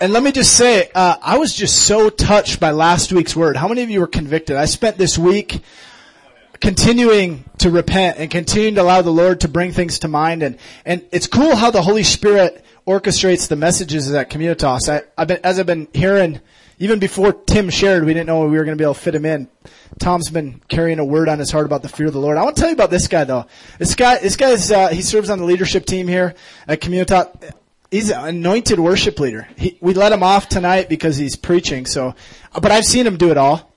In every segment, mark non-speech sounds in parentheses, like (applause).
And let me just say, uh, I was just so touched by last week's word. How many of you were convicted? I spent this week continuing to repent and continuing to allow the Lord to bring things to mind. And, and it's cool how the Holy Spirit orchestrates the messages at Communitas. I, I've been, as I've been hearing, even before Tim shared, we didn't know we were going to be able to fit him in. Tom's been carrying a word on his heart about the fear of the Lord. I want to tell you about this guy though. This guy, this guy's, uh, he serves on the leadership team here at Communitas he's an anointed worship leader. He, we let him off tonight because he's preaching. So, but I've seen him do it all.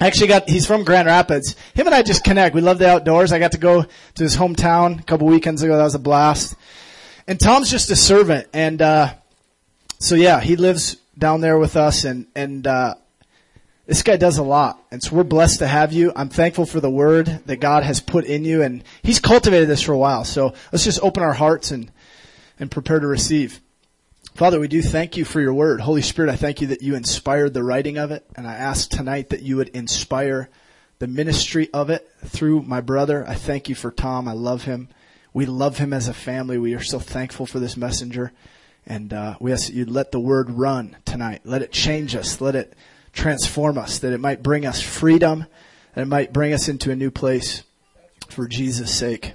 I actually got, he's from Grand Rapids. Him and I just connect. We love the outdoors. I got to go to his hometown a couple weekends ago. That was a blast. And Tom's just a servant. And, uh, so yeah, he lives down there with us and, and, uh, this guy does a lot. And so we're blessed to have you. I'm thankful for the word that God has put in you and he's cultivated this for a while. So let's just open our hearts and, and prepare to receive. Father, we do thank you for your word. Holy Spirit, I thank you that you inspired the writing of it, and I ask tonight that you would inspire the ministry of it through my brother. I thank you for Tom. I love him. We love him as a family. We are so thankful for this messenger. And uh, we ask that you let the word run tonight. Let it change us. Let it transform us. That it might bring us freedom. That it might bring us into a new place for Jesus' sake.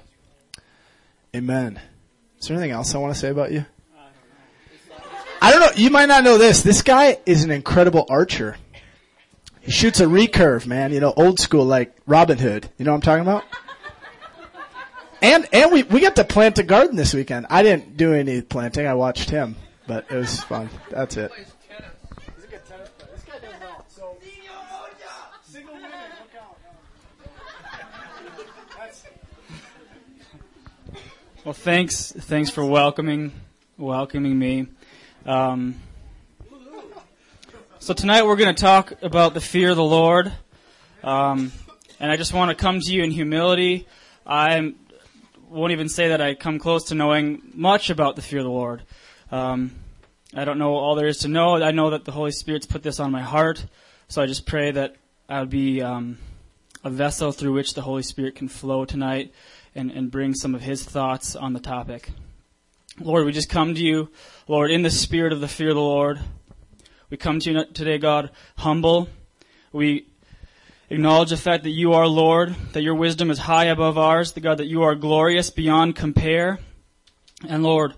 Amen. Is there anything else I want to say about you? I don't know. You might not know this. This guy is an incredible archer. He shoots a recurve, man. You know, old school like Robin Hood. You know what I'm talking about? And and we we got to plant a garden this weekend. I didn't do any planting. I watched him, but it was fun. That's it. Well, thanks, thanks for welcoming, welcoming me. Um, so tonight we're going to talk about the fear of the Lord, um, and I just want to come to you in humility. I won't even say that I come close to knowing much about the fear of the Lord. Um, I don't know all there is to know. I know that the Holy Spirit's put this on my heart, so I just pray that I'll be um, a vessel through which the Holy Spirit can flow tonight and, and bring some of his thoughts on the topic. Lord, we just come to you, Lord, in the spirit of the fear of the Lord. We come to you today, God, humble. We acknowledge the fact that you are Lord, that your wisdom is high above ours, that God, that you are glorious beyond compare. And Lord,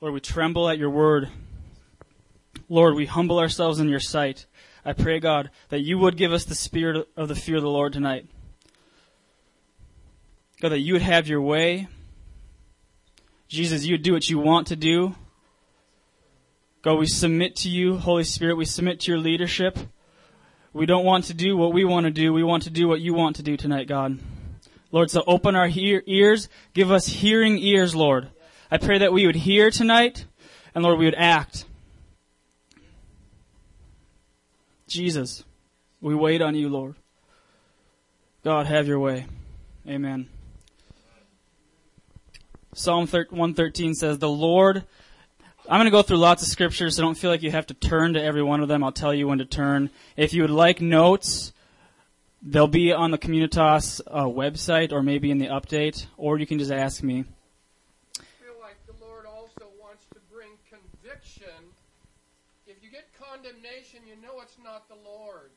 Lord, we tremble at your word. Lord, we humble ourselves in your sight. I pray, God, that you would give us the spirit of the fear of the Lord tonight. God, that you would have your way. Jesus, you would do what you want to do. God, we submit to you, Holy Spirit. We submit to your leadership. We don't want to do what we want to do. We want to do what you want to do tonight, God. Lord, so open our hear- ears. Give us hearing ears, Lord. I pray that we would hear tonight, and Lord, we would act. Jesus, we wait on you, Lord. God, have your way. Amen. Psalm 113 says, The Lord, I'm going to go through lots of scriptures, so don't feel like you have to turn to every one of them. I'll tell you when to turn. If you would like notes, they'll be on the Communitas uh, website or maybe in the update, or you can just ask me. I feel like the Lord also wants to bring conviction. If you get condemnation, you know it's not the Lord.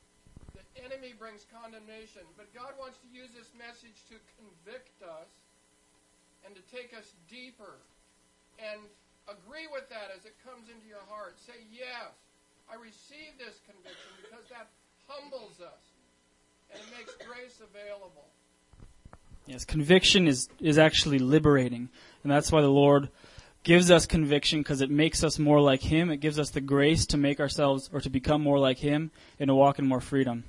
The enemy brings condemnation, but God wants to use this message to convict us and to take us deeper. And agree with that as it comes into your heart. Say, Yes, I receive this conviction because that humbles us and it makes grace available. Yes, conviction is, is actually liberating. And that's why the Lord gives us conviction because it makes us more like Him. It gives us the grace to make ourselves or to become more like Him and to walk in more freedom.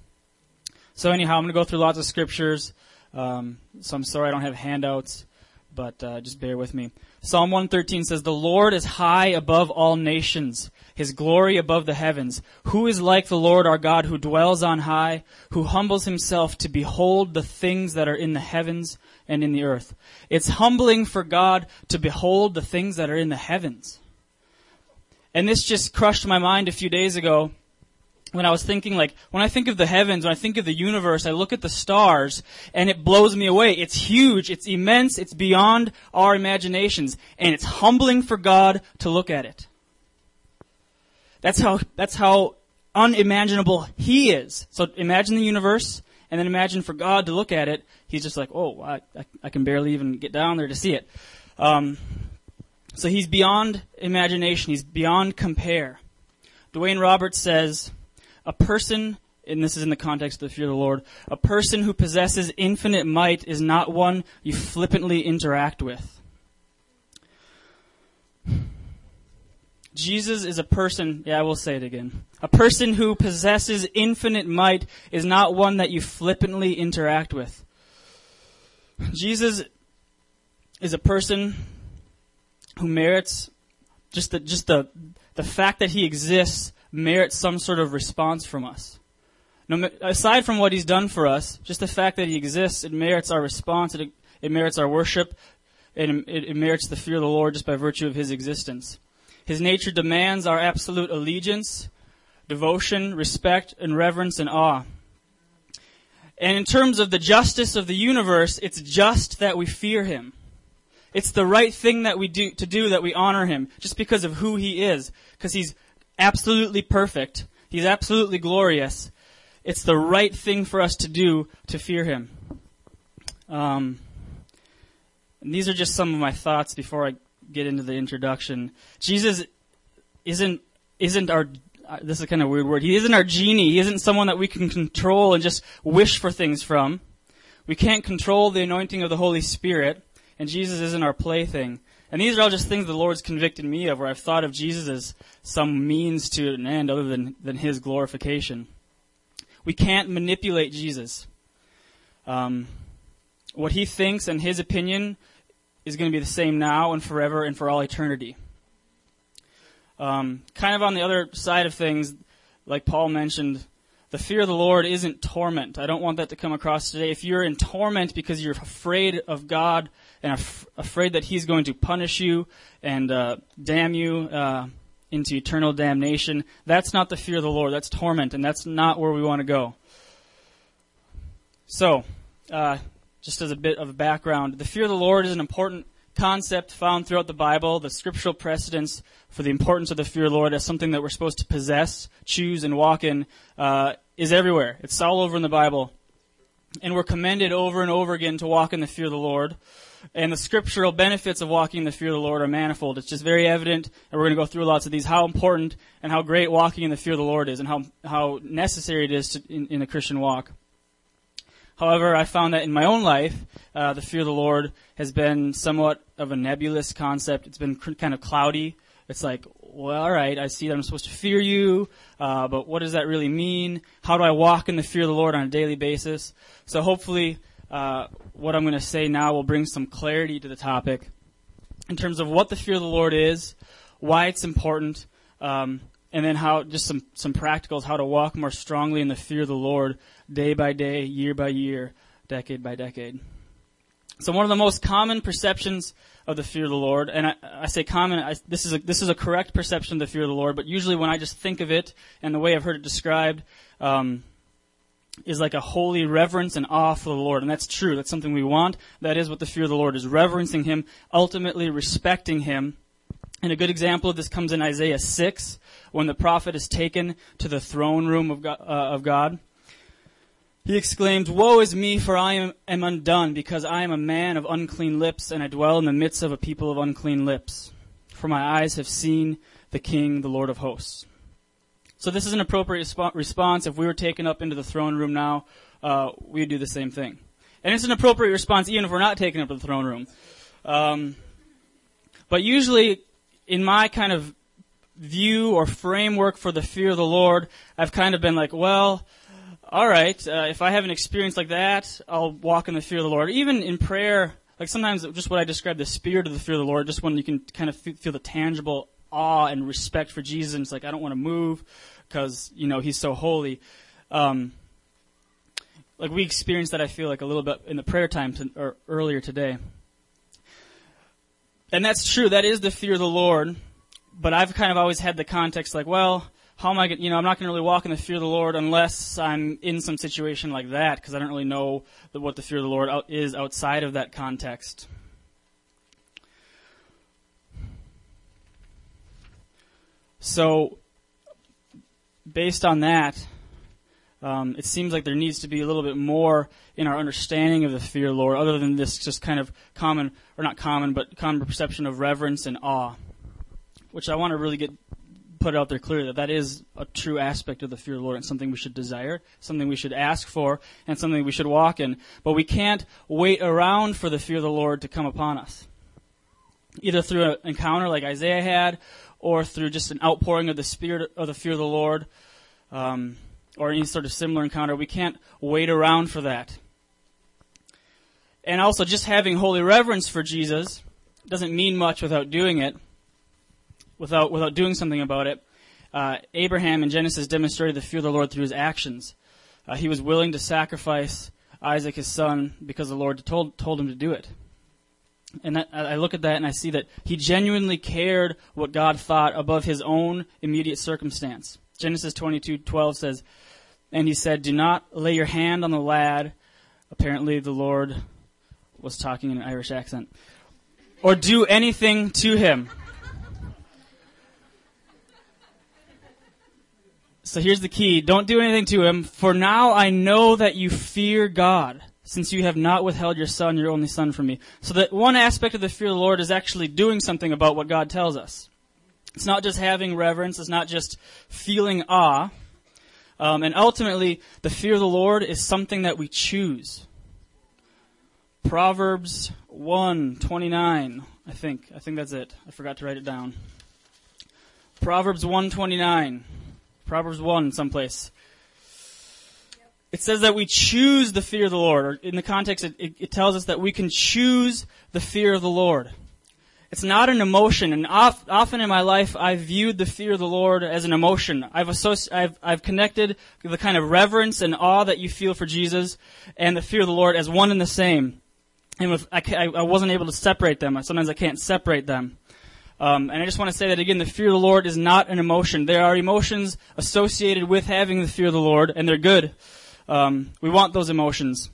So, anyhow, I'm going to go through lots of scriptures. Um, so, I'm sorry I don't have handouts but uh, just bear with me. Psalm 113 says, The Lord is high above all nations, his glory above the heavens. Who is like the Lord our God who dwells on high, who humbles himself to behold the things that are in the heavens and in the earth? It's humbling for God to behold the things that are in the heavens. And this just crushed my mind a few days ago when I was thinking, like, when I think of the heavens, when I think of the universe, I look at the stars, and it blows me away. It's huge, it's immense, it's beyond our imaginations, and it's humbling for God to look at it. That's how, that's how unimaginable he is. So imagine the universe, and then imagine for God to look at it, he's just like, oh, I, I, can barely even get down there to see it. Um, so he's beyond imagination, he's beyond compare. Dwayne Roberts says, a person, and this is in the context of the fear of the Lord, a person who possesses infinite might is not one you flippantly interact with. Jesus is a person, yeah, I will say it again. A person who possesses infinite might is not one that you flippantly interact with. Jesus is a person who merits just the, just the, the fact that he exists merits some sort of response from us. No, aside from what he's done for us, just the fact that he exists, it merits our response, it, it merits our worship, and it, it merits the fear of the Lord just by virtue of his existence. His nature demands our absolute allegiance, devotion, respect, and reverence and awe. And in terms of the justice of the universe, it's just that we fear him. It's the right thing that we do to do that we honor him just because of who he is, because he's absolutely perfect. He's absolutely glorious. It's the right thing for us to do to fear him. Um, and these are just some of my thoughts before I get into the introduction. Jesus isn't isn't our uh, this is kind of weird word. He isn't our genie. He isn't someone that we can control and just wish for things from. We can't control the anointing of the Holy Spirit, and Jesus isn't our plaything. And these are all just things the Lord's convicted me of, where I've thought of Jesus as some means to an end other than, than His glorification. We can't manipulate Jesus. Um, what He thinks and His opinion is going to be the same now and forever and for all eternity. Um, kind of on the other side of things, like Paul mentioned, the fear of the Lord isn't torment. I don't want that to come across today. If you're in torment because you're afraid of God and af- afraid that He's going to punish you and uh, damn you uh, into eternal damnation, that's not the fear of the Lord. That's torment, and that's not where we want to go. So, uh, just as a bit of a background, the fear of the Lord is an important concept found throughout the Bible. The scriptural precedence for the importance of the fear of the Lord as something that we're supposed to possess, choose, and walk in uh, is everywhere. It's all over in the Bible. And we're commended over and over again to walk in the fear of the Lord. And the scriptural benefits of walking in the fear of the Lord are manifold. It's just very evident, and we're going to go through lots of these, how important and how great walking in the fear of the Lord is, and how, how necessary it is to, in, in a Christian walk. However, I found that in my own life, uh, the fear of the Lord has been somewhat of a nebulous concept. It's been cr- kind of cloudy. It's like, well, all right, I see that I'm supposed to fear you, uh, but what does that really mean? How do I walk in the fear of the Lord on a daily basis? So hopefully, uh, what I'm going to say now will bring some clarity to the topic in terms of what the fear of the Lord is, why it's important, um, and then how just some some practicals how to walk more strongly in the fear of the Lord day by day, year by year, decade by decade. So one of the most common perceptions of the fear of the Lord, and I, I say common, I, this is a, this is a correct perception of the fear of the Lord, but usually when I just think of it and the way I've heard it described, um, is like a holy reverence and awe for the Lord, and that's true. That's something we want. That is what the fear of the Lord is: reverencing Him, ultimately respecting Him. And a good example of this comes in Isaiah six, when the prophet is taken to the throne room of God. Uh, of God. He exclaimed, Woe is me, for I am, am, undone, because I am a man of unclean lips, and I dwell in the midst of a people of unclean lips. For my eyes have seen the King, the Lord of hosts. So this is an appropriate resp- response. If we were taken up into the throne room now, uh, we'd do the same thing. And it's an appropriate response even if we're not taken up to the throne room. Um, but usually, in my kind of view or framework for the fear of the Lord, I've kind of been like, well, all right, uh, if I have an experience like that, I'll walk in the fear of the Lord. Even in prayer, like sometimes just what I describe the spirit of the fear of the Lord, just when you can kind of feel the tangible awe and respect for Jesus, and it's like I don't want to move because you know He's so holy. Um, like we experienced that, I feel like a little bit in the prayer time to, or earlier today, and that's true. That is the fear of the Lord. But I've kind of always had the context like, well, how am I going you know, I'm not going to really walk in the fear of the Lord unless I'm in some situation like that because I don't really know what the fear of the Lord is outside of that context. So, based on that, um, it seems like there needs to be a little bit more in our understanding of the fear of the Lord, other than this just kind of common, or not common, but common perception of reverence and awe, which I want to really get put out there clearly that that is a true aspect of the fear of the Lord and something we should desire, something we should ask for, and something we should walk in. But we can't wait around for the fear of the Lord to come upon us. Either through an encounter like Isaiah had, or through just an outpouring of the spirit of the fear of the Lord, um, or any sort of similar encounter. We can't wait around for that. And also, just having holy reverence for Jesus doesn't mean much without doing it, without without doing something about it. Uh, Abraham in Genesis demonstrated the fear of the Lord through his actions. Uh, he was willing to sacrifice Isaac, his son, because the Lord told told him to do it. And I look at that and I see that he genuinely cared what God thought above his own immediate circumstance. Genesis 22:12 says, "And he said, "Do not lay your hand on the lad." Apparently, the Lord was talking in an Irish accent, or do anything to him. So here's the key: don't do anything to him. For now I know that you fear God since you have not withheld your son, your only son, from me. So that one aspect of the fear of the Lord is actually doing something about what God tells us. It's not just having reverence, it's not just feeling awe. Um, and ultimately, the fear of the Lord is something that we choose. Proverbs 1 29, I think. I think that's it. I forgot to write it down. Proverbs 129. Proverbs 1 someplace. It says that we choose the fear of the Lord. Or in the context, it, it, it, tells us that we can choose the fear of the Lord. It's not an emotion, and oft, often in my life, I've viewed the fear of the Lord as an emotion. I've, associ- I've, I've connected the kind of reverence and awe that you feel for Jesus and the fear of the Lord as one and the same. And with, I, I wasn't able to separate them. Sometimes I can't separate them. Um, and I just want to say that again, the fear of the Lord is not an emotion. There are emotions associated with having the fear of the Lord, and they're good. Um, we want those emotions.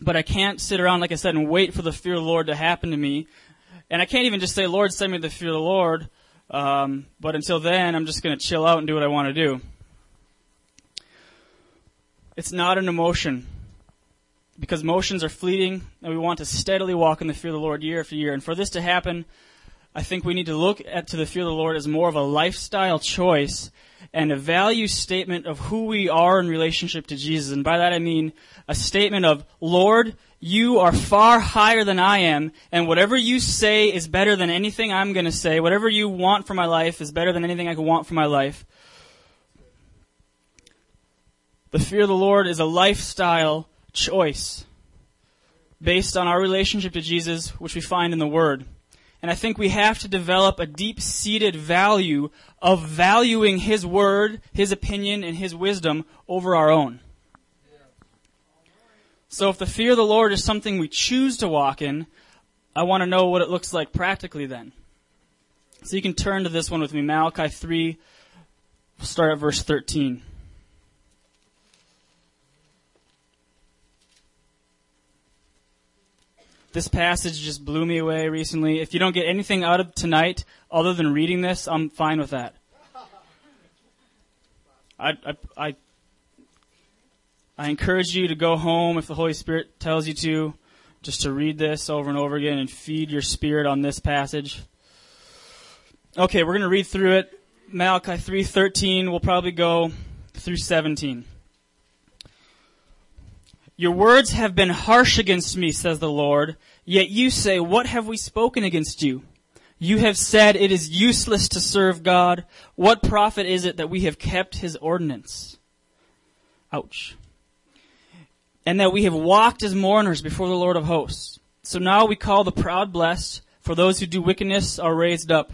But I can't sit around, like I said, and wait for the fear of the Lord to happen to me. And I can't even just say, Lord, send me the fear of the Lord. Um, but until then, I'm just going to chill out and do what I want to do. It's not an emotion. Because emotions are fleeting, and we want to steadily walk in the fear of the Lord year after year. And for this to happen, I think we need to look at to the fear of the Lord as more of a lifestyle choice and a value statement of who we are in relationship to Jesus. And by that I mean a statement of, Lord, you are far higher than I am, and whatever you say is better than anything I'm going to say. Whatever you want for my life is better than anything I could want for my life. The fear of the Lord is a lifestyle choice based on our relationship to Jesus, which we find in the Word. And I think we have to develop a deep seated value of valuing His Word, His opinion, and His wisdom over our own. So if the fear of the Lord is something we choose to walk in, I want to know what it looks like practically then. So you can turn to this one with me, Malachi 3, start at verse 13. This passage just blew me away recently. If you don't get anything out of tonight other than reading this, I'm fine with that. I, I, I, I encourage you to go home if the Holy Spirit tells you to, just to read this over and over again and feed your spirit on this passage. Okay, we're going to read through it. Malachi 3:13. We'll probably go through 17. Your words have been harsh against me, says the Lord. Yet you say, What have we spoken against you? You have said it is useless to serve God. What profit is it that we have kept his ordinance? Ouch. And that we have walked as mourners before the Lord of hosts. So now we call the proud blessed, for those who do wickedness are raised up.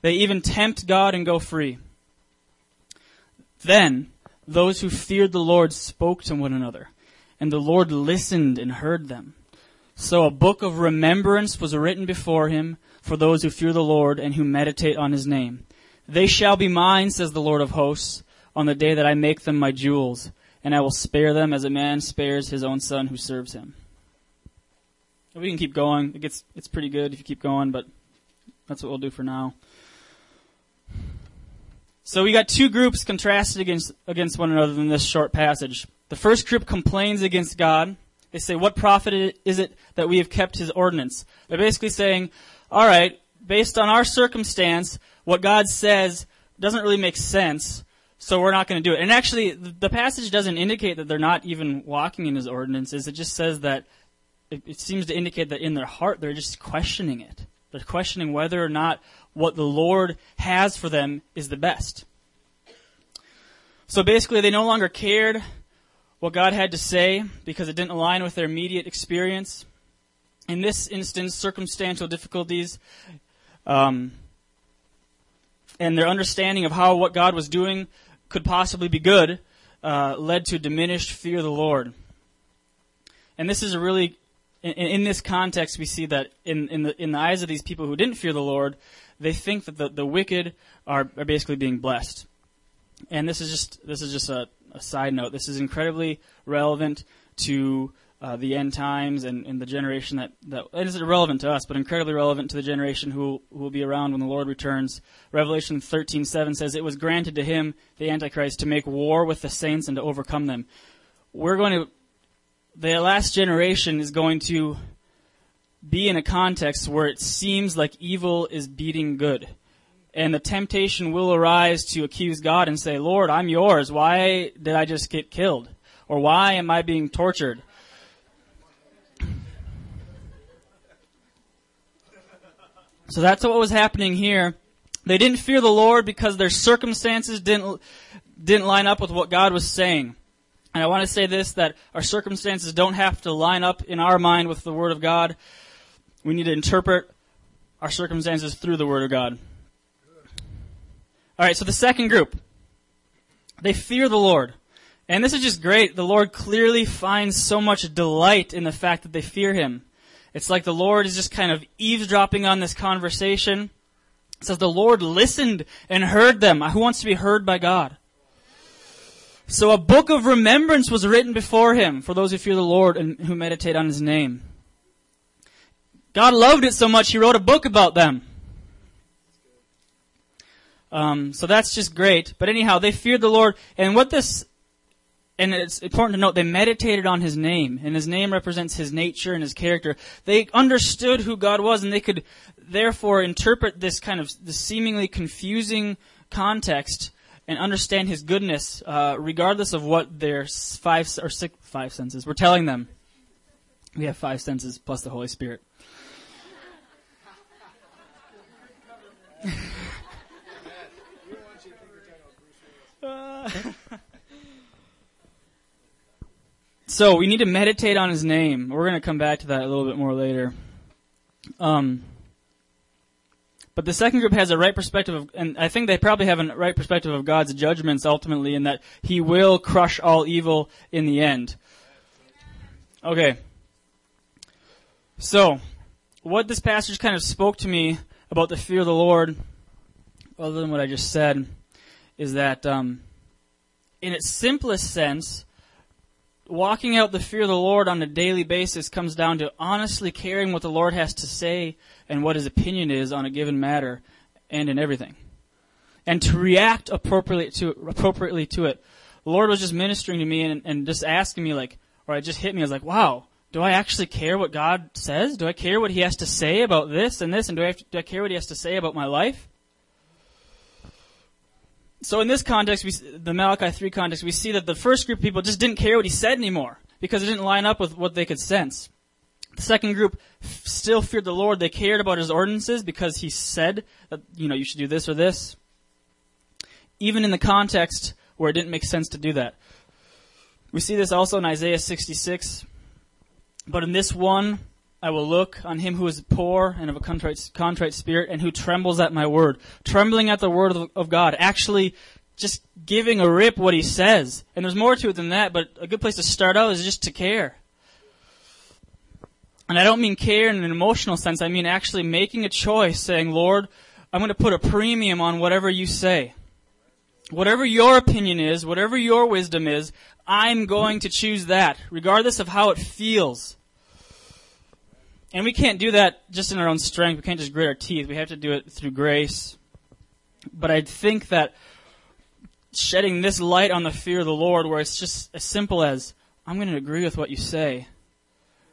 They even tempt God and go free. Then those who feared the Lord spoke to one another and the Lord listened and heard them. So a book of remembrance was written before him for those who fear the Lord and who meditate on his name. They shall be mine, says the Lord of hosts, on the day that I make them my jewels, and I will spare them as a man spares his own son who serves him. We can keep going. It gets, it's pretty good if you keep going, but that's what we'll do for now. So we got two groups contrasted against, against one another in this short passage. The first group complains against God. They say, what profit is it that we have kept his ordinance? They're basically saying, alright, based on our circumstance, what God says doesn't really make sense, so we're not going to do it. And actually, the passage doesn't indicate that they're not even walking in his ordinances. It just says that it, it seems to indicate that in their heart they're just questioning it. They're questioning whether or not what the Lord has for them is the best. So basically, they no longer cared what God had to say because it didn't align with their immediate experience. In this instance, circumstantial difficulties um, and their understanding of how what God was doing could possibly be good uh, led to diminished fear of the Lord. And this is a really in, in, this context, we see that in, in, the, in the eyes of these people who didn't fear the Lord, they think that the, the wicked are, are basically being blessed. And this is just, this is just a, a side note. This is incredibly relevant to uh, the end times and, and the generation that, it is irrelevant to us, but incredibly relevant to the generation who, who will be around when the Lord returns. Revelation 13:7 says, "It was granted to him, the Antichrist, to make war with the saints and to overcome them." We're going to the last generation is going to be in a context where it seems like evil is beating good. And the temptation will arise to accuse God and say, Lord, I'm yours. Why did I just get killed? Or why am I being tortured? So that's what was happening here. They didn't fear the Lord because their circumstances didn't, didn't line up with what God was saying. And I want to say this, that our circumstances don't have to line up in our mind with the Word of God. We need to interpret our circumstances through the Word of God. Alright, so the second group. They fear the Lord. And this is just great. The Lord clearly finds so much delight in the fact that they fear Him. It's like the Lord is just kind of eavesdropping on this conversation. It says the Lord listened and heard them. Who wants to be heard by God? So a book of remembrance was written before him for those who fear the Lord and who meditate on his name. God loved it so much he wrote a book about them. Um, so that's just great. But anyhow, they feared the Lord, and what this, and it's important to note, they meditated on His name, and His name represents His nature and His character. They understood who God was, and they could therefore interpret this kind of this seemingly confusing context and understand His goodness, uh, regardless of what their five or six five senses were telling them. We have five senses plus the Holy Spirit. (laughs) (laughs) so we need to meditate on His name. We're going to come back to that a little bit more later. Um, but the second group has a right perspective of, and I think they probably have a right perspective of God's judgments ultimately in that He will crush all evil in the end. Okay. So, what this passage kind of spoke to me about the fear of the Lord, other than what I just said, is that, um, in its simplest sense, walking out the fear of the Lord on a daily basis comes down to honestly caring what the Lord has to say and what his opinion is on a given matter and in everything. And to react appropriately to, appropriately to it. The Lord was just ministering to me and, and just asking me like, or it just hit me. I was like, wow, do I actually care what God says? Do I care what He has to say about this and this? And do I, to, do I care what He has to say about my life? So in this context, we, the Malachi 3 context, we see that the first group of people just didn't care what he said anymore because it didn't line up with what they could sense. The second group still feared the Lord. They cared about his ordinances because he said that, you know, you should do this or this. Even in the context where it didn't make sense to do that. We see this also in Isaiah 66. But in this one, I will look on him who is poor and of a contrite, contrite spirit and who trembles at my word. Trembling at the word of, of God. Actually just giving a rip what he says. And there's more to it than that, but a good place to start out is just to care. And I don't mean care in an emotional sense. I mean actually making a choice saying, Lord, I'm going to put a premium on whatever you say. Whatever your opinion is, whatever your wisdom is, I'm going to choose that, regardless of how it feels. And we can't do that just in our own strength. We can't just grit our teeth. We have to do it through grace. But I think that shedding this light on the fear of the Lord where it's just as simple as, I'm going to agree with what you say.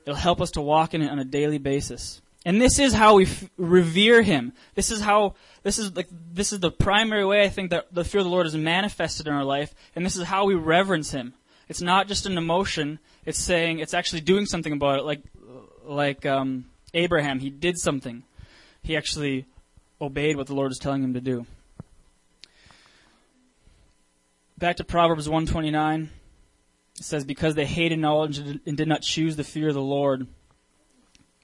It'll help us to walk in it on a daily basis. And this is how we f- revere Him. This is how, this is like, this is the primary way I think that the fear of the Lord is manifested in our life, and this is how we reverence Him. It's not just an emotion, it's saying, it's actually doing something about it, like, like, um, Abraham. He did something. He actually obeyed what the Lord was telling him to do. Back to Proverbs 129. It says, Because they hated knowledge and did not choose the fear of the Lord.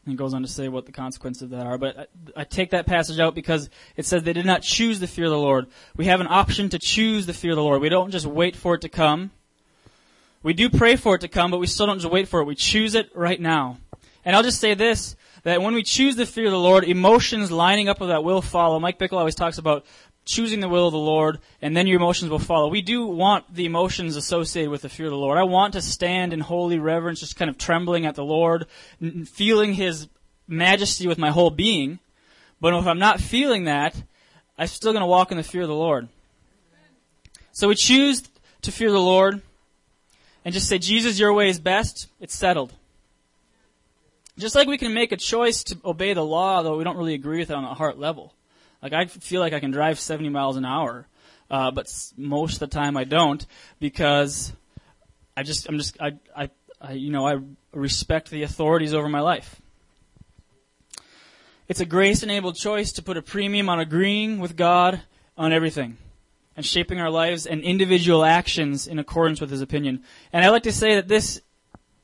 And it goes on to say what the consequences of that are. But I, I take that passage out because it says they did not choose the fear of the Lord. We have an option to choose the fear of the Lord. We don't just wait for it to come. We do pray for it to come, but we still don't just wait for it. We choose it right now. And I'll just say this, that when we choose the fear of the Lord, emotions lining up with that will follow. Mike Bickle always talks about choosing the will of the Lord, and then your emotions will follow. We do want the emotions associated with the fear of the Lord. I want to stand in holy reverence, just kind of trembling at the Lord, feeling His majesty with my whole being. But if I'm not feeling that, I'm still going to walk in the fear of the Lord. So we choose to fear the Lord and just say, Jesus, your way is best. It's settled. Just like we can make a choice to obey the law, though we don't really agree with it on a heart level. Like I feel like I can drive 70 miles an hour, uh, but most of the time I don't because I just I'm just I, I I you know I respect the authorities over my life. It's a grace-enabled choice to put a premium on agreeing with God on everything and shaping our lives and individual actions in accordance with His opinion. And I like to say that this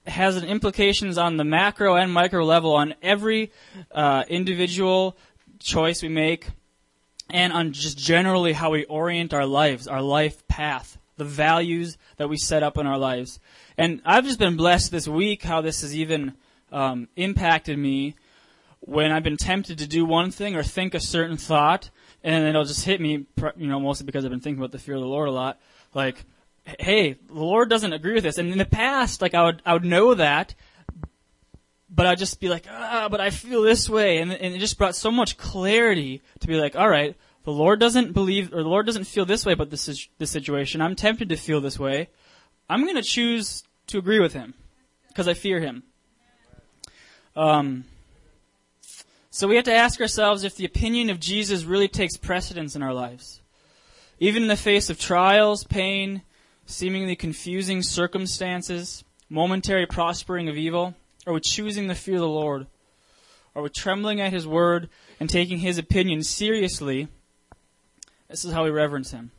has implications on the macro and micro level on every uh, individual choice we make and on just generally how we orient our lives, our life path, the values that we set up in our lives. And I've just been blessed this week how this has even um, impacted me when I've been tempted to do one thing or think a certain thought, and it'll just hit me, you know, mostly because I've been thinking about the fear of the Lord a lot. Like, hey, the Lord doesn't agree with this. And in the past, like I would, I would know that, but I'd just be like, ah, but I feel this way. And, and it just brought so much clarity to be like, all right, the Lord doesn't believe, or the Lord doesn't feel this way about this, this situation. I'm tempted to feel this way. I'm going to choose to agree with him because I fear him. Um, so we have to ask ourselves if the opinion of Jesus really takes precedence in our lives. Even in the face of trials, pain, seemingly confusing circumstances, momentary prospering of evil? Are we choosing the fear of the Lord? Are we trembling at His word and taking His opinion seriously? This is how we reverence Him.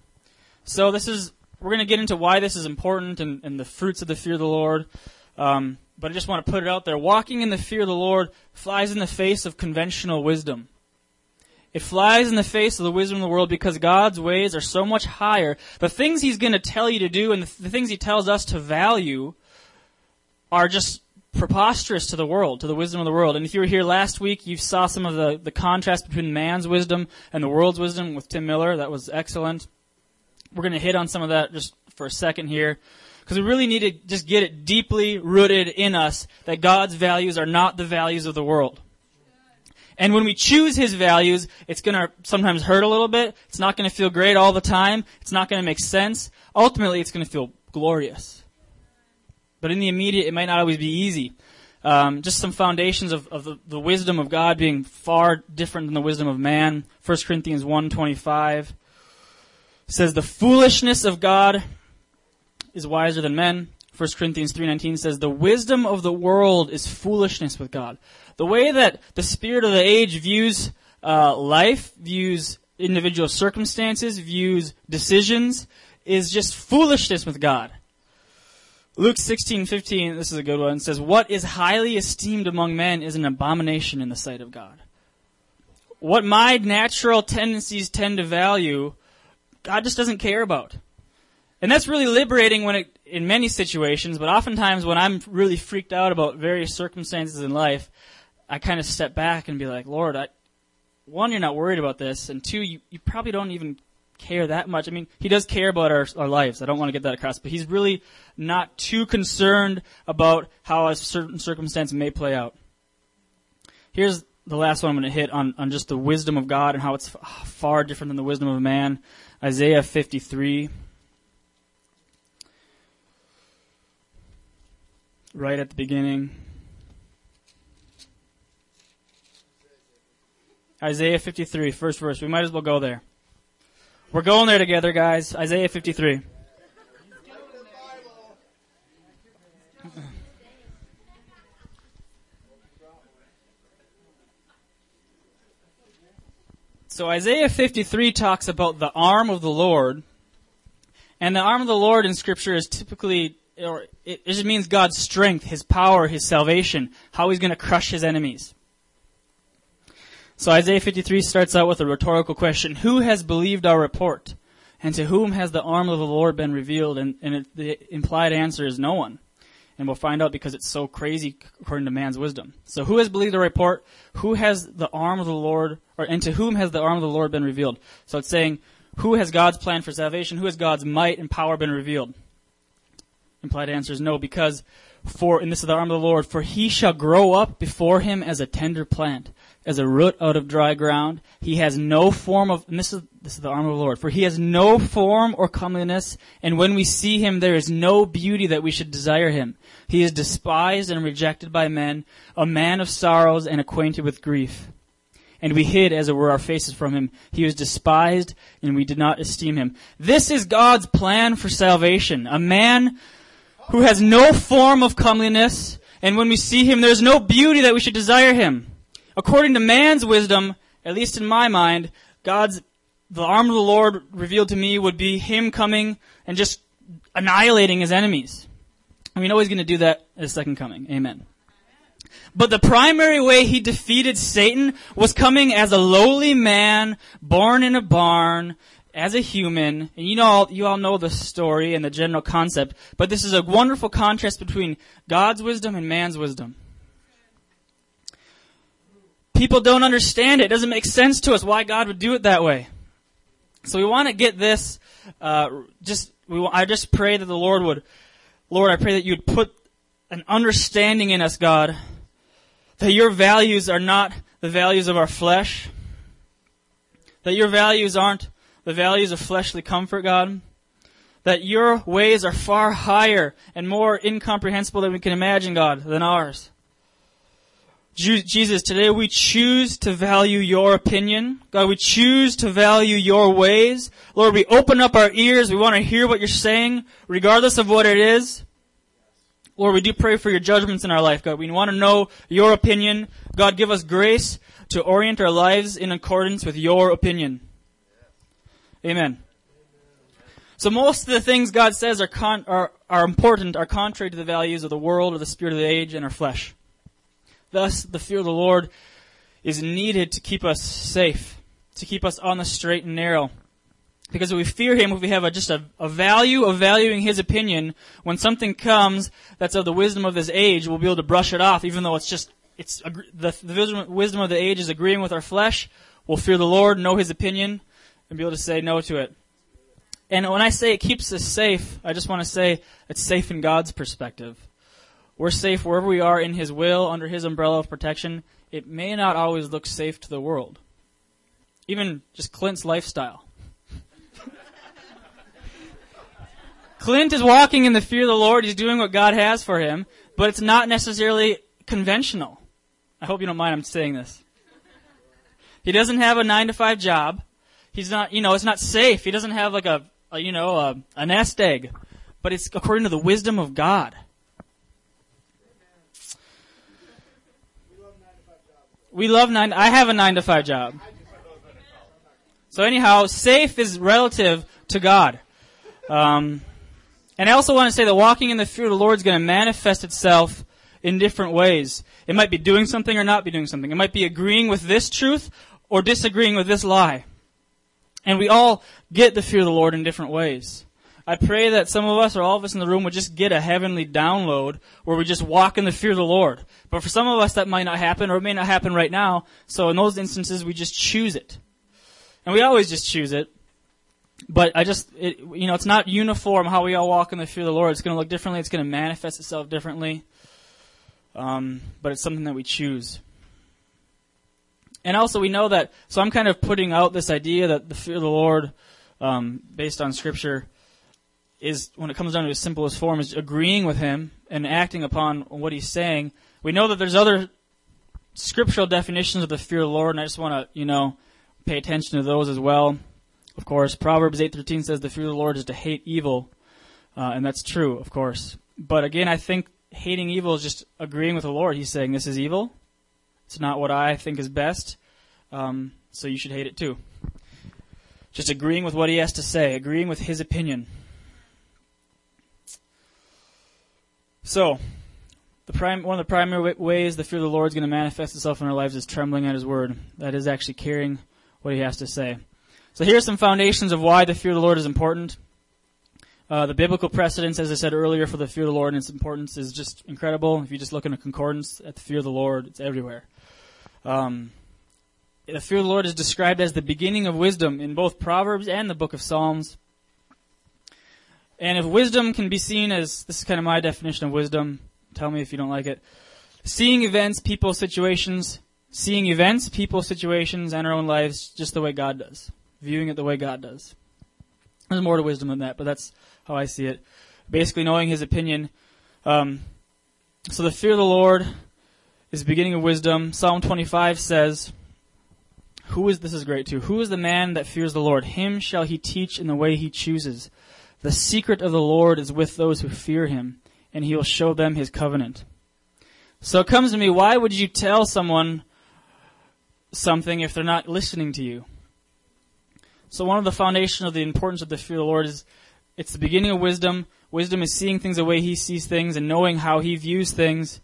So this is, we're going to get into why this is important and, and, the fruits of the fear of the Lord. Um, but I just want to put it out there. Walking in the fear of the Lord flies in the face of conventional wisdom. It flies in the face of the wisdom of the world because God's ways are so much higher. The things He's going to tell you to do and the, the things He tells us to value are just preposterous to the world, to the wisdom of the world. And if you were here last week, you saw some of the, the contrast between man's wisdom and the world's wisdom with Tim Miller. That was excellent. We're going to hit on some of that just for a second here. Because we really need to just get it deeply rooted in us that God's values are not the values of the world. And when we choose his values, it's to sometimes hurt a little bit. It's not to feel great all the time. It's not to make sense. Ultimately, it's to feel glorious. But in the immediate, it might not always be easy. Um, just some foundations of, of the, the, wisdom of God being far different than the wisdom of man. 1 Corinthians 1.25 says, The foolishness of God is wiser than men. 1 Corinthians 3.19 says, The wisdom of the world is foolishness with God. The way that the spirit of the age views uh, life, views individual circumstances, views decisions, is just foolishness with God. Luke 16:15, this is a good one, says, "What is highly esteemed among men is an abomination in the sight of God." What my natural tendencies tend to value, God just doesn't care about. And that's really liberating when it, in many situations, but oftentimes when I'm really freaked out about various circumstances in life, I kind of step back and be like, Lord, I, one, you're not worried about this, and two, you, you probably don't even care that much. I mean, he does care about our, our lives. I don't want to get that across, but he's really not too concerned about how a certain circumstance may play out. Here's the last one I'm going to hit on, on just the wisdom of God and how it's far different than the wisdom of man. Isaiah 53. Right at the beginning. Isaiah 53, first verse. We might as well go there. We're going there together, guys. Isaiah 53. So Isaiah 53 talks about the arm of the Lord. And the arm of the Lord in scripture is typically, or it just means God's strength, His power, His salvation, how He's going to crush His enemies. So Isaiah 53 starts out with a rhetorical question. Who has believed our report? And to whom has the arm of the Lord been revealed? And, and it, the implied answer is no one. And we'll find out because it's so crazy according to man's wisdom. So who has believed the report? Who has the arm of the Lord, or, and to whom has the arm of the Lord been revealed? So it's saying, who has God's plan for salvation? Who has God's might and power been revealed? Implied answer is no, because for, and this is the arm of the Lord, for he shall grow up before him as a tender plant, as a root out of dry ground. He has no form of, this is, this is the arm of the Lord, for he has no form or comeliness, and when we see him, there is no beauty that we should desire him. He is despised and rejected by men, a man of sorrows and acquainted with grief. And we hid, as it were, our faces from him. He was despised, and we did not esteem him. This is God's plan for salvation. A man who has no form of comeliness, and when we see him, there's no beauty that we should desire him. According to man's wisdom, at least in my mind, God's, the arm of the Lord revealed to me would be him coming and just annihilating his enemies. We know he's going to do that at his second coming. Amen. But the primary way he defeated Satan was coming as a lowly man, born in a barn, as a human, and you know, you all know the story and the general concept, but this is a wonderful contrast between God's wisdom and man's wisdom. People don't understand it. It doesn't make sense to us why God would do it that way. So we want to get this, uh, just, we, I just pray that the Lord would, Lord, I pray that you'd put an understanding in us, God, that your values are not the values of our flesh, that your values aren't the values of fleshly comfort, God, that your ways are far higher and more incomprehensible than we can imagine, God, than ours. Jesus, today we choose to value your opinion. God, we choose to value your ways. Lord, we open up our ears. We want to hear what you're saying, regardless of what it is. Lord, we do pray for your judgments in our life, God. We want to know your opinion. God, give us grace to orient our lives in accordance with your opinion. Amen. So most of the things God says are, con- are, are important are contrary to the values of the world or the spirit of the age and our flesh. Thus, the fear of the Lord is needed to keep us safe, to keep us on the straight and narrow. Because if we fear Him, if we have a, just a, a value of valuing His opinion, when something comes that's of the wisdom of this age, we'll be able to brush it off, even though it's just, it's, the, the wisdom of the age is agreeing with our flesh. We'll fear the Lord, know His opinion, and be able to say no to it. And when I say it keeps us safe, I just want to say it's safe in God's perspective. We're safe wherever we are in His will, under His umbrella of protection. It may not always look safe to the world. Even just Clint's lifestyle. Clint is walking in the fear of the Lord. He's doing what God has for him, but it's not necessarily conventional. I hope you don't mind I'm saying this. He doesn't have a nine to five job. He's not, you know, it's not safe. He doesn't have like a, a you know, a, a nest egg, but it's according to the wisdom of God. We love nine. I have a nine to five job. So anyhow, safe is relative to God. Um, and I also want to say that walking in the fear of the Lord is going to manifest itself in different ways. It might be doing something or not be doing something. It might be agreeing with this truth or disagreeing with this lie. And we all get the fear of the Lord in different ways. I pray that some of us or all of us in the room would just get a heavenly download where we just walk in the fear of the Lord. But for some of us that might not happen or it may not happen right now. So in those instances we just choose it. And we always just choose it. But I just, it, you know, it's not uniform how we all walk in the fear of the Lord. It's going to look differently. It's going to manifest itself differently. Um, but it's something that we choose. And also we know that, so I'm kind of putting out this idea that the fear of the Lord, um, based on scripture, is, when it comes down to its simplest form, is agreeing with him and acting upon what he's saying. We know that there's other scriptural definitions of the fear of the Lord, and I just want to, you know, pay attention to those as well. Of course, Proverbs 8:13 says the fear of the Lord is to hate evil, uh, and that's true, of course. But again, I think hating evil is just agreeing with the Lord. He's saying this is evil. It's not what I think is best, um, so you should hate it too. Just agreeing with what he has to say, agreeing with his opinion. So, the one of the primary ways the fear of the Lord is going to manifest itself in our lives is trembling at His word. That is actually carrying what He has to say. So here are some foundations of why the fear of the Lord is important. Uh, the biblical precedence, as I said earlier, for the fear of the Lord and its importance is just incredible. If you just look in a concordance at the fear of the Lord, it's everywhere. Um, the fear of the Lord is described as the beginning of wisdom in both Proverbs and the book of Psalms. And if wisdom can be seen as, this is kind of my definition of wisdom, tell me if you don't like it. Seeing events, people, situations, seeing events, people, situations, and our own lives just the way God does. Viewing it the way God does. There's more to wisdom than that, but that's how I see it. Basically knowing his opinion. Um, so the fear of the Lord is the beginning of wisdom. Psalm 25 says, who is, this is great too, who is the man that fears the Lord? Him shall he teach in the way he chooses. The secret of the Lord is with those who fear him, and he will show them his covenant. So it comes to me, why would you tell someone something if they're not listening to you? So one of the foundation of the importance of the fear of the Lord is it's the beginning of wisdom. Wisdom is seeing things the way he sees things and knowing how he views things.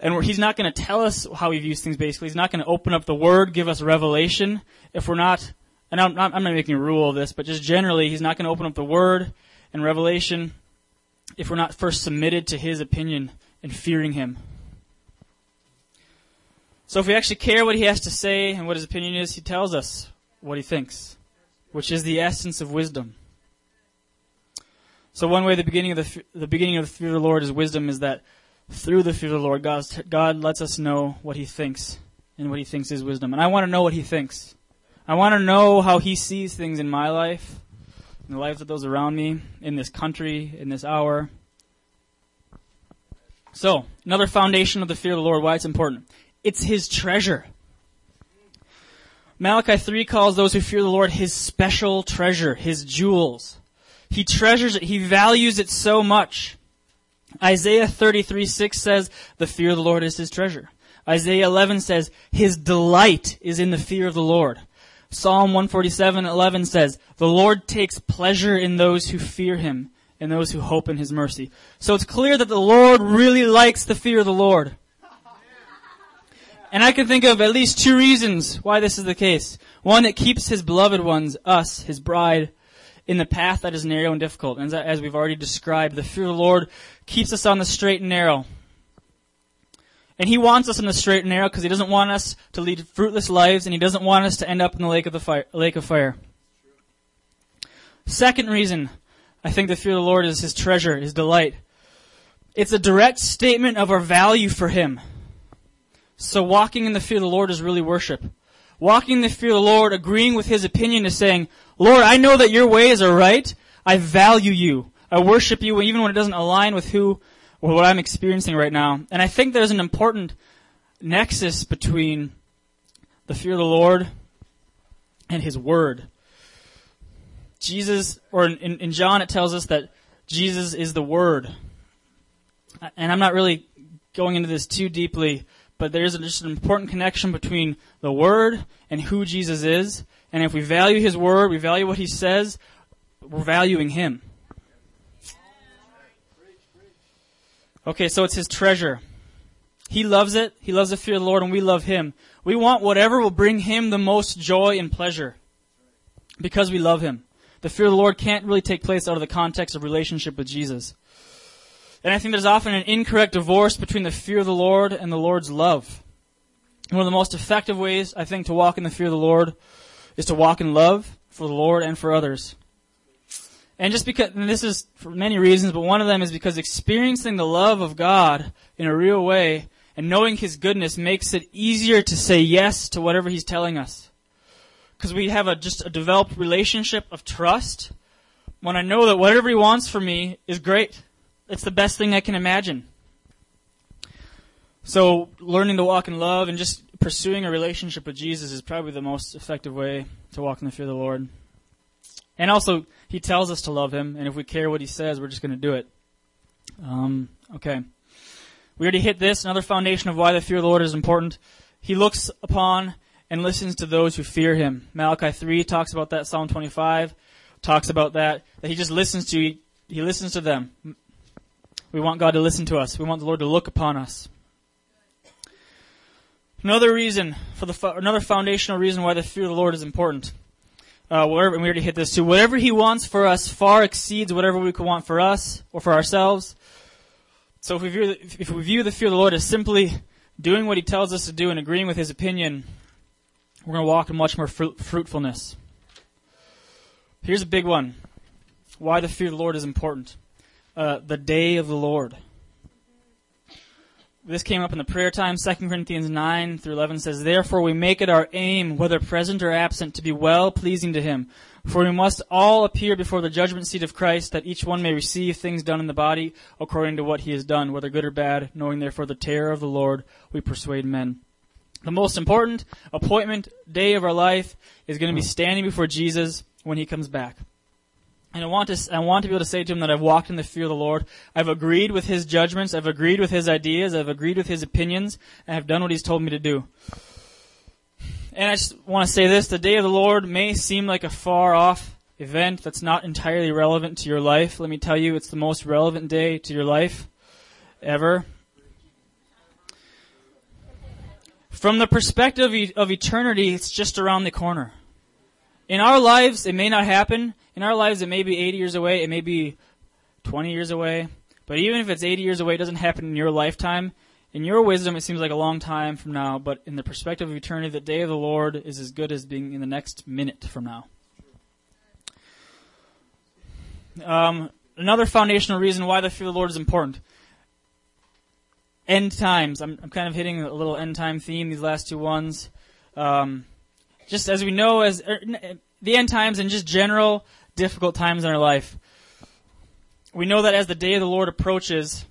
And he's not going to tell us how he views things basically. He's not going to open up the word, give us revelation if we're not and I'm not, I'm not making a rule of this, but just generally, he's not going to open up the Word and Revelation if we're not first submitted to his opinion and fearing him. So if we actually care what he has to say and what his opinion is, he tells us what he thinks, which is the essence of wisdom. So one way the beginning of the the beginning of the fear of the Lord is wisdom is that through the fear of the Lord, God God lets us know what He thinks and what He thinks is wisdom. And I want to know what He thinks. I want to know how he sees things in my life, in the lives of those around me, in this country, in this hour. So, another foundation of the fear of the Lord, why it's important. It's his treasure. Malachi 3 calls those who fear the Lord his special treasure, his jewels. He treasures it, he values it so much. Isaiah 33 6 says, the fear of the Lord is his treasure. Isaiah 11 says, his delight is in the fear of the Lord. Psalm 147:11 says, "The Lord takes pleasure in those who fear him and those who hope in his mercy." So it's clear that the Lord really likes the fear of the Lord. And I can think of at least two reasons why this is the case. One, it keeps his beloved ones, us, his bride, in the path that is narrow and difficult. And as we've already described, the fear of the Lord keeps us on the straight and narrow. And he wants us in the straight and narrow because he doesn't want us to lead fruitless lives and he doesn't want us to end up in the lake of the fire, lake of fire. Second reason I think the fear of the Lord is his treasure, his delight. It's a direct statement of our value for him. So walking in the fear of the Lord is really worship. Walking in the fear of the Lord, agreeing with his opinion is saying, Lord, I know that your ways are right. I value you. I worship you even when it doesn't align with who or what I'm experiencing right now. And I think there's an important nexus between the fear of the Lord and His Word. Jesus, or in, in John it tells us that Jesus is the Word. And I'm not really going into this too deeply, but there's just an important connection between the Word and who Jesus is. And if we value His Word, we value what He says, we're valuing Him. Okay, so it's his treasure. He loves it. He loves the fear of the Lord and we love him. We want whatever will bring him the most joy and pleasure. Because we love him. The fear of the Lord can't really take place out of the context of relationship with Jesus. And I think there's often an incorrect divorce between the fear of the Lord and the Lord's love. One of the most effective ways, I think, to walk in the fear of the Lord is to walk in love for the Lord and for others. And just because, and this is for many reasons, but one of them is because experiencing the love of God in a real way and knowing His goodness makes it easier to say yes to whatever He's telling us. Because we have a, just a developed relationship of trust when I know that whatever He wants for me is great. It's the best thing I can imagine. So, learning to walk in love and just pursuing a relationship with Jesus is probably the most effective way to walk in the fear of the Lord. And also, He tells us to love Him, and if we care what He says, we're just going to do it. Um, okay. We already hit this. Another foundation of why the fear of the Lord is important. He looks upon and listens to those who fear Him. Malachi 3 talks about that. Psalm 25 talks about that. That He just listens to, He listens to them. We want God to listen to us. We want the Lord to look upon us. Another reason for the another foundational reason why the fear of the Lord is important. Uh, whatever, and we already hit this too. Whatever He wants for us far exceeds whatever we could want for us or for ourselves. So if we view the, if we view the fear of the Lord as simply doing what He tells us to do and agreeing with His opinion, we're going to walk in much more fruit, fruitfulness. Here's a big one: why the fear of the Lord is important. Uh, the day of the Lord this came up in the prayer time. 2 Corinthians 9 through 11 says, Therefore we make it our aim, whether present or absent, to be well pleasing to Him. For we must all appear before the judgment seat of Christ, that each one may receive things done in the body according to what he has done, whether good or bad, knowing therefore the terror of the Lord, we persuade men. The most important appointment day of our life is going to be standing before Jesus when He comes back. And I want to, I want to be able to say to him that I've walked in the fear of the Lord. I've agreed with his judgments. I've agreed with his ideas. I've agreed with his opinions. And I've done what he's told me to do. And I just want to say this. The day of the Lord may seem like a far off event that's not entirely relevant to your life. Let me tell you, it's the most relevant day to your life ever. From the perspective of eternity, it's just around the corner. In our lives, it may not happen in our lives, it may be 80 years away, it may be 20 years away, but even if it's 80 years away, it doesn't happen in your lifetime. In your wisdom, it seems like a long time from now, but in the perspective of eternity, the day of the Lord is as good as being in the next minute from now. Um, another foundational reason why the fear of the Lord is important. End times. I'm, I'm kind of hitting a little end time theme these last two ones. Um, just as we know, as er, the end times and just general difficult times in our life. We know that as the day of the Lord approaches,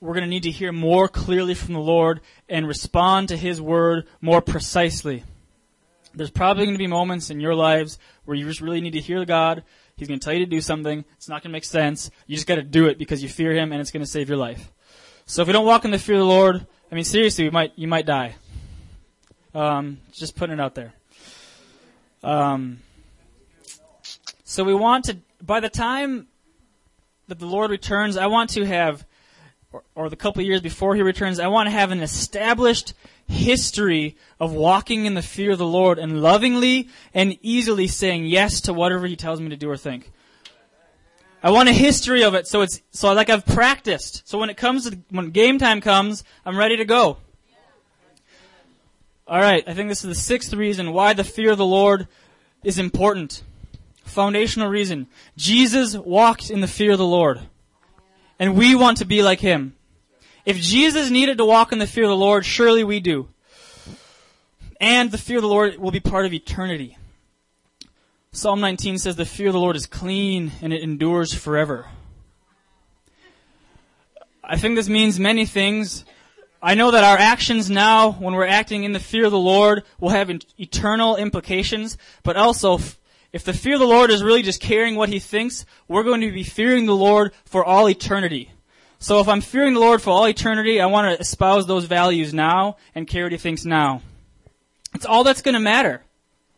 we're going to need to hear more clearly from the Lord and respond to His word more precisely. There's probably going to be moments in your lives where you just really need to hear God. He's going to tell you to do something. It's not going to make sense. You just got to do it because you fear Him and it's going to save your life. So if we don't walk in the fear of the Lord, I mean, seriously, we might, you might die. Um, just putting it out there. Um, so we want to, by the time that the Lord returns, I want to have, or, or the couple years before He returns, I want to have an established history of walking in the fear of the Lord and lovingly and easily saying yes to whatever He tells me to do or think. I want a history of it so it's, so like I've practiced. So when it comes to, when game time comes, I'm ready to go. Alright, I think this is the sixth reason why the fear of the Lord is important foundational reason. Jesus walked in the fear of the Lord. And we want to be like him. If Jesus needed to walk in the fear of the Lord, surely we do. And the fear of the Lord will be part of eternity. Psalm 19 says the fear of the Lord is clean and it endures forever. I think this means many things. I know that our actions now, when we're acting in the fear of the Lord, will have eternal implications, but also if the fear of the Lord is really just caring what he thinks, we're going to be fearing the Lord for all eternity. So if I'm fearing the Lord for all eternity, I want to espouse those values now and care what he thinks now. It's all that's going to matter.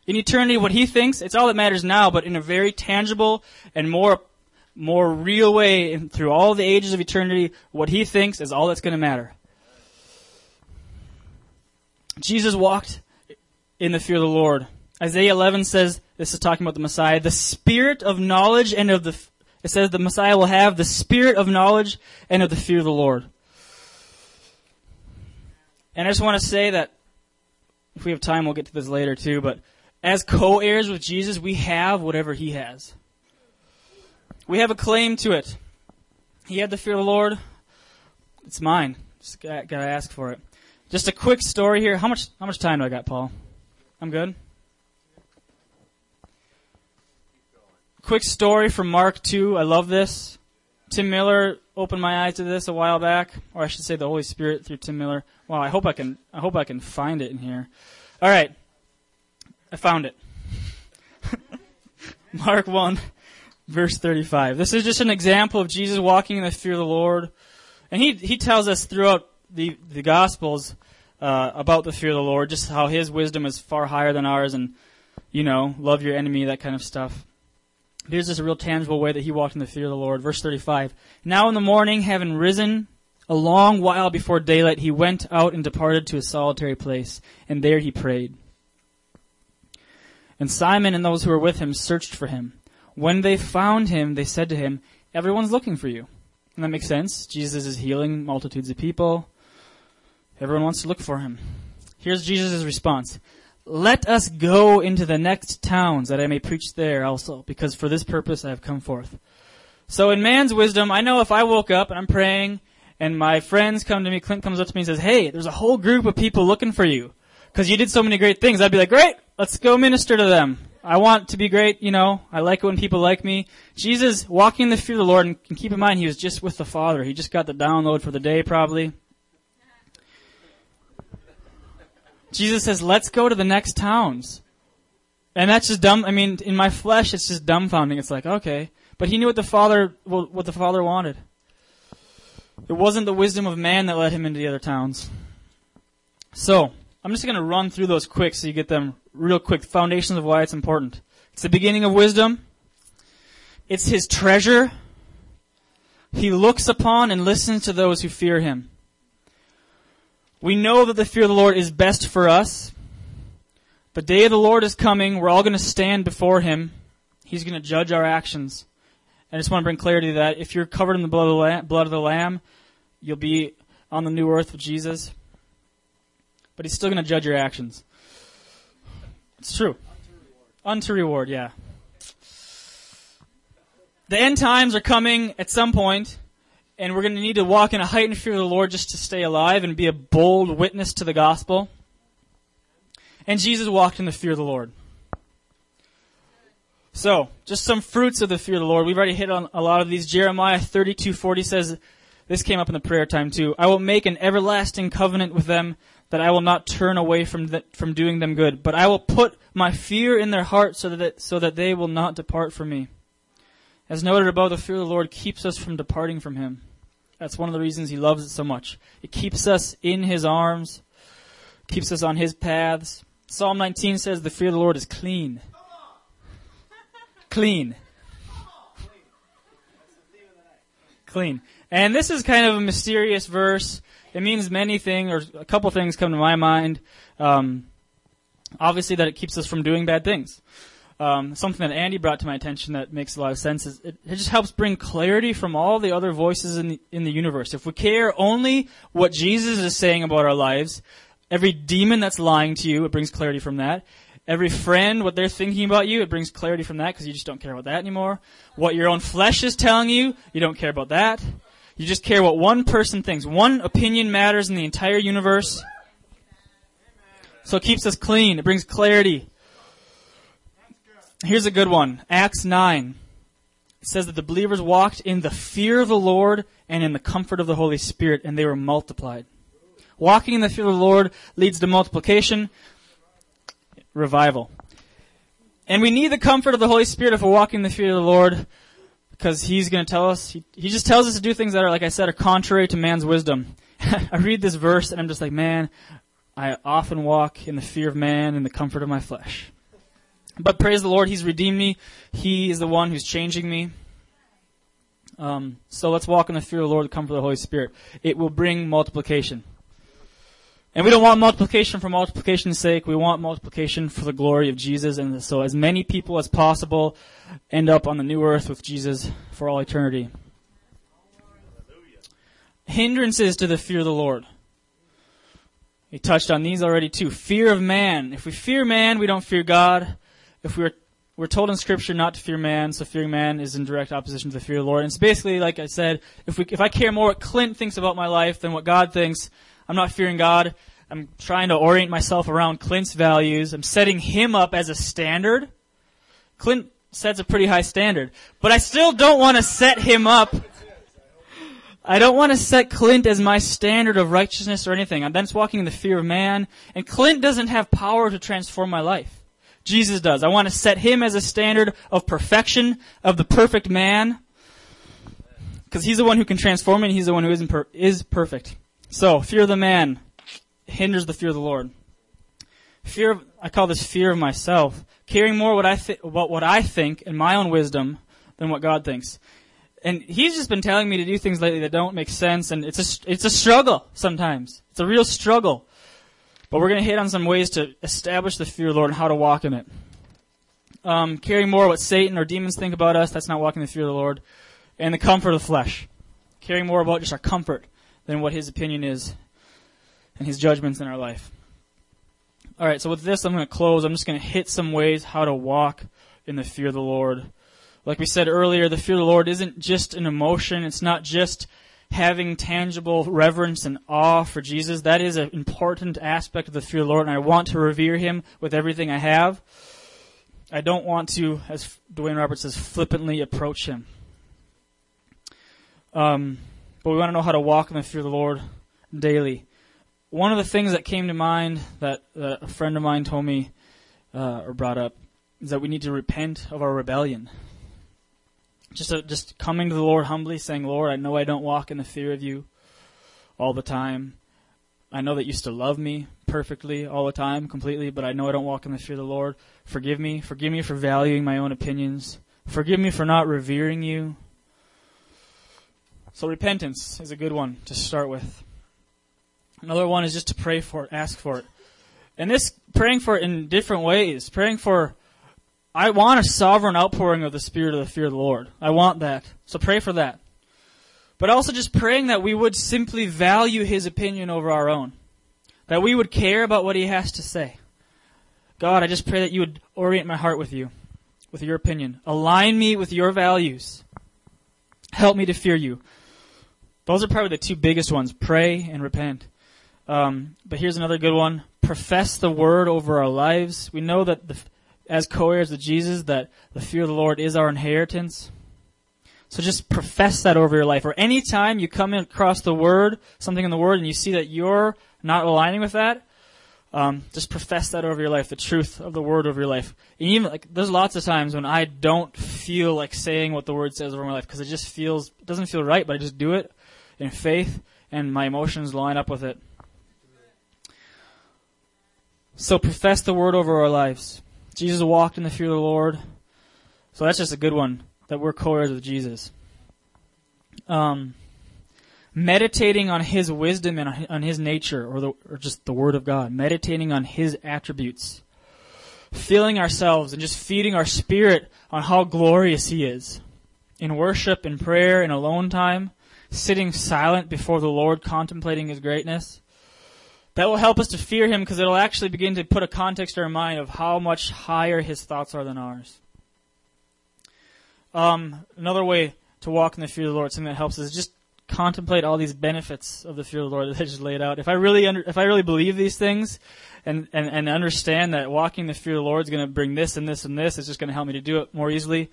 In eternity, what he thinks, it's all that matters now, but in a very tangible and more, more real way through all the ages of eternity, what he thinks is all that's going to matter. Jesus walked in the fear of the Lord. Isaiah 11 says, this is talking about the Messiah, the spirit of knowledge and of the, it says the Messiah will have the spirit of knowledge and of the fear of the Lord. And I just want to say that, if we have time, we'll get to this later too, but as co-heirs with Jesus, we have whatever he has. We have a claim to it. He had the fear of the Lord. It's mine. Just gotta, gotta ask for it. Just a quick story here. How much, how much time do I got, Paul? I'm good? Quick story from Mark 2. I love this. Tim Miller opened my eyes to this a while back, or I should say the Holy Spirit through Tim Miller. Wow, I hope I can I hope I can find it in here. All right. I found it. (laughs) Mark 1 verse 35. This is just an example of Jesus walking in the fear of the Lord. And he he tells us throughout the the gospels uh, about the fear of the Lord, just how his wisdom is far higher than ours and you know, love your enemy, that kind of stuff. Here's this real tangible way that he walked in the fear of the Lord. Verse 35. Now in the morning, having risen a long while before daylight, he went out and departed to a solitary place, and there he prayed. And Simon and those who were with him searched for him. When they found him, they said to him, Everyone's looking for you. And that makes sense. Jesus is healing multitudes of people. Everyone wants to look for him. Here's Jesus' response. Let us go into the next towns that I may preach there also, because for this purpose I have come forth. So in man's wisdom, I know if I woke up and I'm praying and my friends come to me, Clint comes up to me and says, hey, there's a whole group of people looking for you because you did so many great things. I'd be like, great, let's go minister to them. I want to be great, you know, I like it when people like me. Jesus, walking the fear of the Lord, and keep in mind, he was just with the Father. He just got the download for the day, probably. Jesus says, let's go to the next towns. And that's just dumb. I mean, in my flesh, it's just dumbfounding. It's like, okay. But he knew what the Father, what the Father wanted. It wasn't the wisdom of man that led him into the other towns. So, I'm just going to run through those quick so you get them real quick. Foundations of why it's important. It's the beginning of wisdom. It's his treasure. He looks upon and listens to those who fear him. We know that the fear of the Lord is best for us. The day of the Lord is coming. We're all going to stand before Him. He's going to judge our actions. I just want to bring clarity to that. If you're covered in the blood of the Lamb, blood of the Lamb you'll be on the new earth with Jesus. But He's still going to judge your actions. It's true. Unto reward, yeah. The end times are coming at some point and we're going to need to walk in a heightened fear of the Lord just to stay alive and be a bold witness to the gospel. And Jesus walked in the fear of the Lord. So, just some fruits of the fear of the Lord. We've already hit on a lot of these. Jeremiah 32:40 says, this came up in the prayer time too. I will make an everlasting covenant with them that I will not turn away from the, from doing them good, but I will put my fear in their heart so that so that they will not depart from me. As noted above, the fear of the Lord keeps us from departing from Him. That's one of the reasons He loves it so much. It keeps us in His arms, keeps us on His paths. Psalm 19 says, The fear of the Lord is clean. Clean. Clean. And this is kind of a mysterious verse. It means many things, or a couple things come to my mind. Um, obviously, that it keeps us from doing bad things um, something that Andy brought to my attention that makes a lot of sense is it, it just helps bring clarity from all the other voices in the, in the universe. If we care only what Jesus is saying about our lives, every demon that's lying to you, it brings clarity from that. Every friend, what they're thinking about you, it brings clarity from that because you just don't care about that anymore. What your own flesh is telling you, you don't care about that. You just care what one person thinks. One opinion matters in the entire universe. So it keeps us clean. It brings clarity. Here's a good one. Acts 9. It says that the believers walked in the fear of the Lord and in the comfort of the Holy Spirit, and they were multiplied. Walking in the fear of the Lord leads to multiplication, revival. And we need the comfort of the Holy Spirit if we're walking in the fear of the Lord, because He's going to tell us, he, he just tells us to do things that are, like I said, are contrary to man's wisdom. (laughs) I read this verse and I'm just like, man, I often walk in the fear of man and the comfort of my flesh. But praise the Lord, He's redeemed me. He is the one who's changing me. Um, so let's walk in the fear of the Lord, the comfort of the Holy Spirit. It will bring multiplication. And we don't want multiplication for multiplication's sake. We want multiplication for the glory of Jesus. And so as many people as possible end up on the new earth with Jesus for all eternity. Hindrances to the fear of the Lord. We touched on these already too. Fear of man. If we fear man, we don't fear God if we are we're told in Scripture not to fear man, so fearing man is in direct opposition to the fear of the Lord. And it's basically, like I said, if we, if I care more what Clint thinks about my life than what God thinks, I'm not fearing God. I'm trying to orient myself around Clint's values. I'm setting him up as a standard. Clint sets a pretty high standard. But I still don't want to set him up. I don't want to set Clint as my standard of righteousness or anything. I'm just walking in the fear of man. And Clint doesn't have power to transform my life. Jesus does. I want to set him as a standard of perfection, of the perfect man. Because he's the one who can transform me and he's the one who isn't per- is perfect. So, fear of the man hinders the fear of the Lord. Fear of, I call this fear of myself. Caring more what I th- about what I think and my own wisdom than what God thinks. And he's just been telling me to do things lately that don't make sense, and it's a it's a struggle sometimes. It's a real struggle. But we're going to hit on some ways to establish the fear of the Lord and how to walk in it. Um, caring more what Satan or demons think about us, that's not walking in the fear of the Lord. And the comfort of the flesh. Caring more about just our comfort than what his opinion is and his judgments in our life. Alright, so with this I'm going to close. I'm just going to hit some ways how to walk in the fear of the Lord. Like we said earlier, the fear of the Lord isn't just an emotion. It's not just having tangible reverence and awe for Jesus. That is an important aspect of the fear of the Lord, and I want to revere Him with everything I have. I don't want to, as Dwayne Roberts says, flippantly approach Him. Um, but we want to know how to walk in the fear of the Lord daily. One of the things that came to mind that, a friend of mine told me uh, or brought up is that we need to repent of our rebellion just a, just coming to the Lord humbly, saying, "Lord, I know I don't walk in the fear of you all the time. I know that you still love me perfectly all the time, completely, but I know I don't walk in the fear of the Lord. Forgive me. Forgive me for valuing my own opinions. Forgive me for not revering you." So repentance is a good one to start with. Another one is just to pray for it, ask for it. And this praying for it in different ways. Praying for I want a sovereign outpouring of the Spirit of the fear of the Lord. I want that. So pray for that. But also just praying that we would simply value His opinion over our own. That we would care about what He has to say. God, I just pray that you would orient my heart with you, with your opinion. Align me with your values. Help me to fear you. Those are probably the two biggest ones pray and repent. Um, but here's another good one profess the word over our lives. We know that the as co-heirs with Jesus that the fear of the Lord is our inheritance. So just profess that over your life. Or anytime you come across the word, something in the word, and you see that you're not aligning with that, um, just profess that over your life, the truth of the word over your life. And even like, there's lots of times when I don't feel like saying what the word says over my life because it just feels, it doesn't feel right, but I just do it in faith, and my emotions line up with it. So profess the word over our lives. Jesus walked in the fear of the Lord. So that's just a good one that we're co-heirs with Jesus. Um, meditating on His wisdom and on His nature, or, the, or just the Word of God. Meditating on His attributes. Filling ourselves and just feeding our spirit on how glorious He is. In worship, in prayer, in alone time, sitting silent before the Lord, contemplating His greatness. That will help us to fear him because it'll actually begin to put a context in our mind of how much higher his thoughts are than ours. Um, another way to walk in the fear of the Lord, something that helps is just contemplate all these benefits of the fear of the Lord (laughs) that I just laid out. If I really under, if I really believe these things and, and, and understand that walking in the fear of the Lord is going to bring this and this and this, it's just going to help me to do it more easily.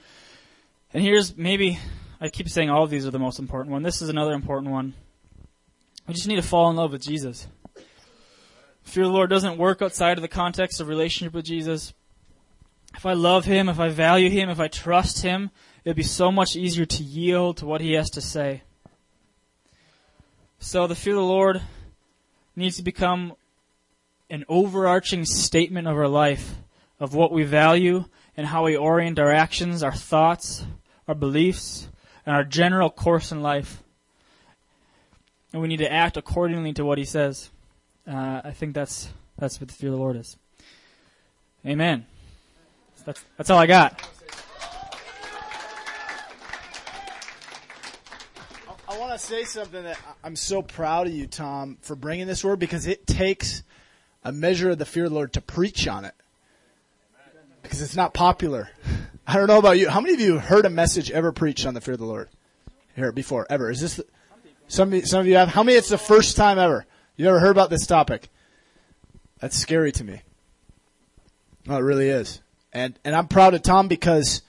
And here's maybe, I keep saying all of these are the most important one. This is another important one. We just need to fall in love with Jesus. Fear of the Lord doesn't work outside of the context of relationship with Jesus. If I love Him, if I value Him, if I trust Him, it'll be so much easier to yield to what He has to say. So the fear of the Lord needs to become an overarching statement of our life, of what we value and how we orient our actions, our thoughts, our beliefs, and our general course in life. And we need to act accordingly to what He says. Uh, I think that's that's what the fear of the Lord is. Amen. That's that's all I got. I want to say something that I'm so proud of you, Tom, for bringing this word because it takes a measure of the fear of the Lord to preach on it. Because it's not popular. (laughs) I don't know about you. How many of you heard a message ever preached on the fear of the Lord? Here, before, ever. Is this, the, some, some of you have? How many it's the first time ever? You ever heard about this topic? That's scary to me. No, it really is. And, and I'm proud of Tom because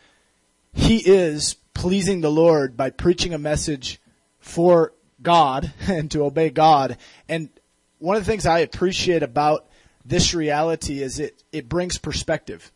he is pleasing the Lord by preaching a message for God (laughs) and to obey God. And one of the things I appreciate about this reality is it, it brings perspective.